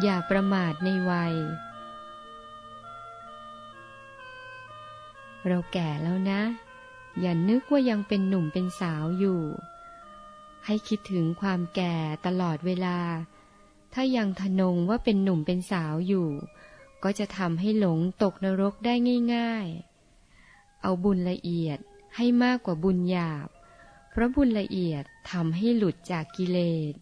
อย่าประมาทในวัย เราแก่แล้วนะ อย่านึกว่ายังเป็นหนุ่มเป็นสาวอยู่ ให้คิดถึงความแก่ตลอดเวลา ถ้ายังทนงว่าเป็นหนุ่มเป็นสาวอยู่ ก็จะทำให้หลงตกนรกได้ง่าย ๆ เอาบุญละเอียดให้มากกว่าบุญหยาบ เพราะบุญละเอียดทำให้หลุดจากกิเลส